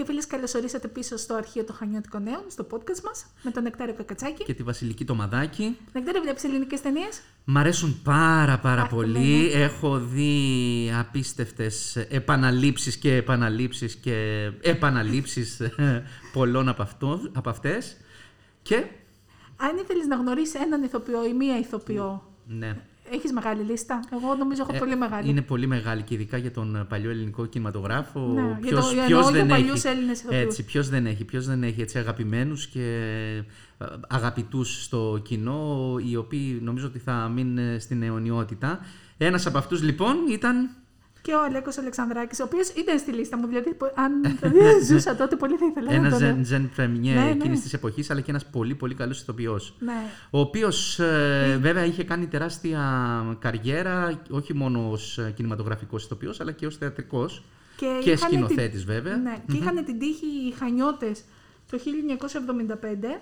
και φίλες, καλωσορίσατε πίσω στο αρχείο των Χανιώτικων Νέων, στο podcast μας, με τον Νεκτάριο Κακατσάκη. Και τη Βασιλική Τομαδάκη. Νεκτάριο, βλέπει ελληνικές ταινίες. Μ' αρέσουν πάρα πάρα πολύ. Έχω δει απίστευτες επαναλήψεις και επαναλήψεις και επαναλήψεις πολλών από, αυτό, από αυτές. Και... Αν ήθελες να γνωρίσεις έναν ηθοποιό ή μία ηθοποιό, Ναι. Έχεις μεγάλη λίστα. Εγώ νομίζω έχω Ε, πολύ μεγάλη. Είναι πολύ μεγάλη και ειδικά για τον παλιό ελληνικό κινηματογράφο. Ναι, για ποιος, το- για ποιος εννοώ για δεν παλιούς έχει. Έλληνες ηθοποιούς. Έτσι, ποιος δεν έχει, ποιος δεν έχει έτσι αγαπημένους και ε, αγαπητούς στο κοινό, οι οποίοι νομίζω ότι θα μείνουν στην αιωνιότητα. Ένας από αυτούς λοιπόν ήταν Και ο Αλέκος Αλεξανδράκης, ο οποίος ήταν στη λίστα μου. Δηλαδή, πο- αν δηλαδή, ζούσα τότε, πολύ θα ήθελα ένας να τον... ζεν, ζεν πρεμιέ Ναι, ναι. εκείνης της εποχής, αλλά και ένας πολύ πολύ καλός ηθοποιός. Ναι. Ο οποίος ε, βέβαια είχε κάνει τεράστια καριέρα, όχι μόνο ως ε, κινηματογραφικός ηθοποιός, αλλά και ως θεατρικός και, είχαν σκηνοθέτης την... βέβαια. Ναι, και είχαν την τύχη οι Χανιώτες το 1975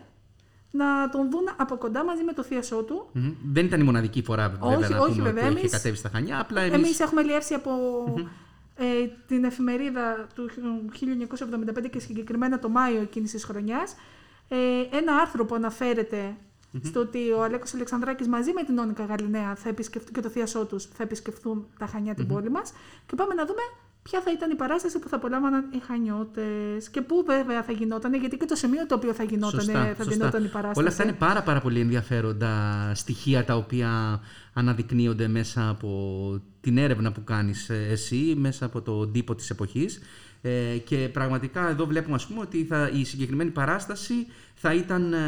να τον δουν από κοντά μαζί με το θείασό του. Μμμ. Δεν ήταν η μοναδική φορά βέβαια Όχι, να όχι, πούμε βέβαια, που είχε εμείς- κατέβει στα Χανιά. Απλά εμείς, Εμείς έχουμε λιεύσει από ε, την εφημερίδα του 1975 και συγκεκριμένα το Μάιο εκείνης της χρονιάς ε, ένα άρθρο που αναφερεται στο ότι ο Αλέκος Αλεξανδράκης μαζί με την Όνικα Γαλινέα θα επισκεφτούν, και το θείασό τους θα επισκεφθούν τα Χανιά την πόλη μας και πάμε να δούμε ποια θα ήταν η παράσταση που θα απολάμβαναν οι Χανιώτες και πού βέβαια θα γινόταν, γιατί και το σημείο το οποίο θα γινόταν, Σωστά, θα σωστά. γινόταν η παράσταση. Όλα αυτά είναι πάρα, πάρα πολύ ενδιαφέροντα στοιχεία τα οποία αναδεικνύονται μέσα από την έρευνα που κάνεις ε, εσύ, μέσα από τον τύπο της εποχής. Ε, και πραγματικά εδώ βλέπουμε ας πούμε ότι θα, η συγκεκριμένη παράσταση θα ήταν ε,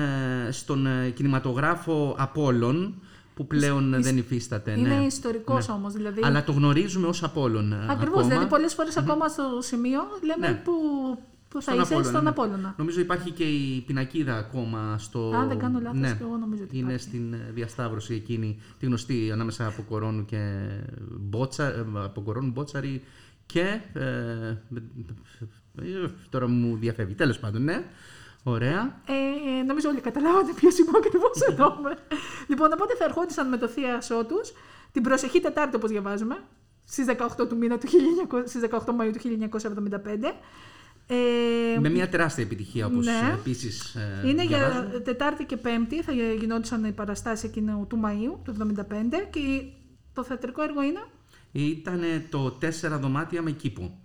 στον ε, κινηματογράφο Απόλλων που πλέον δεν υφίσταται. Είναι ναι. ιστορικός όμως, δηλαδή. Αλλά το γνωρίζουμε ως Απόλλων. ε, Ακριβώς. ακόμα. Δηλαδή, πολλές φορές ακόμα στο σημείο λέμε Ναι. που, που θα Στον είσαι Απόλλωνα, στον ναι. Απόλλωνα. Νομίζω υπάρχει και η πινακίδα ακόμα στο. Αν δεν κάνω λάθος, ναι. και εγώ νομίζω ότι Είναι υπάρχει. στην ε, διασταύρωση εκείνη, τη γνωστή ανάμεσα από Κορώνου και Μπότσα, ε, από Κορώνου Μπότσαρη και. Ε, ε, τώρα μου διαφεύγει. Τέλος πάντων, ναι. Ωραία. Ε, νομίζω όλοι καταλάβατε ποιος είμαι ακριβώς εδώ. λοιπόν, οπότε θα ερχόντουσαν με το θείασό τους την προσεχή Τετάρτη, όπως διαβάζουμε, στις 18 του μήνα του 1900 στις 18 Μαΐου του 1975. Ε, Με μια τεράστια επιτυχία, όπως ναι. επίσης. είναι για Τετάρτη και Πέμπτη, θα γινόντουσαν οι παραστάσεις εκείνου του Μαΐου του 1975 και το θεατρικό έργο είναι, Ήταν το τέσσερα δωμάτια με κήπο.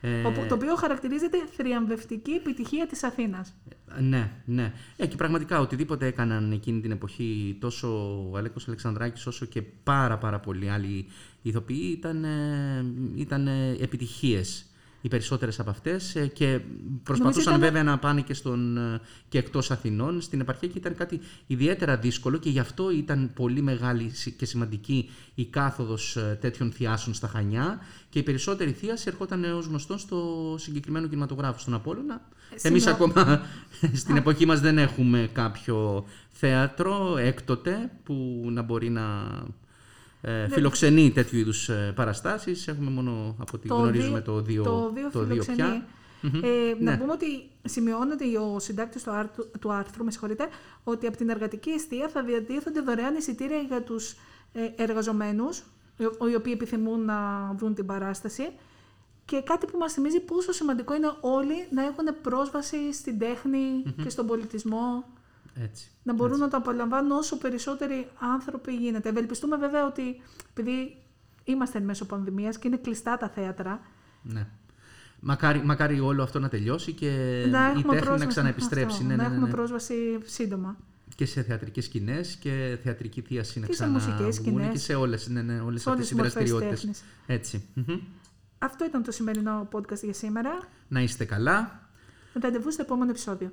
Ε, όπου- το οποίο χαρακτηρίζεται θριαμβευτική επιτυχία της Αθήνας. Ναι, ναι. Ε, και πραγματικά οτιδήποτε έκαναν εκείνη την εποχή τόσο ο Αλέκος Αλεξανδράκης όσο και πάρα πάρα πολλοί άλλοι ηθοποιοί ήταν, ε, ήταν ε, επιτυχίες οι περισσότερες από αυτές ε, και προσπαθούσαν ήταν- βέβαια να πάνε και, στον, ε, και εκτός Αθηνών στην επαρχία και ήταν κάτι ιδιαίτερα δύσκολο και γι' αυτό ήταν πολύ μεγάλη σι- και σημαντική η κάθοδος ε, τέτοιων θειάσεων στα Χανιά και η περισσότερη θείαση ερχόταν ως γνωστόν στο συγκεκριμένο κινηματογράφο στον Απόλλωνα. Εμείς σημειώ- ακόμα στην εποχή μας δεν έχουμε κάποιο θέατρο έκτοτε που να μπορεί να ε, φιλοξενεί τέτοιου είδους ε, παραστάσεις. Έχουμε μόνο από ό,τι γνωρίζουμε το δύο, το δύο το δύο φιλοξενεί. πια. Μμμ. Ε, Να Ναι. πούμε ότι σημειώνεται ο συντάκτης του άρθρου, του άρθρου με συγχωρείτε, ότι από την εργατική αιστεία θα διατίθενται δωρεάν εισιτήρια για τους ε, εργαζομένους, οι- οι οποίοι επιθυμούν να δουν την παράσταση. Και κάτι που μας θυμίζει πόσο σημαντικό είναι όλοι να έχουν πρόσβαση στην τεχνη και στον πολιτισμό, Έτσι. να μπορούν να το απολαμβάνουν όσο περισσότεροι άνθρωποι γίνεται. Ευελπιστούμε βέβαια ότι επειδή είμαστε εν μέσω πανδημίας και είναι κλειστά τα θέατρα, Ναι. Μακάρι, μακάρι όλο αυτό να τελειώσει και να η έχουμε τέχνη πρόσβαση, να ξαναεπιστρέψει. αυτό, ναι, να ναι, ναι, έχουμε ναι. πρόσβαση σύντομα. Και σε θεατρικές σκηνές και θεατρική θίαση να Και σε ξαναβγούν μουσικές σκηνές. και σε όλες, ναι, ναι, όλες Σε όλες αυτές οι τις μορφές δραστηριότητες. τέχνης. Έτσι. Μμμ. Αυτό ήταν το σημερινό podcast για σήμερα. Να είστε καλά. Ραντεβού στο επόμενο επεισόδιο.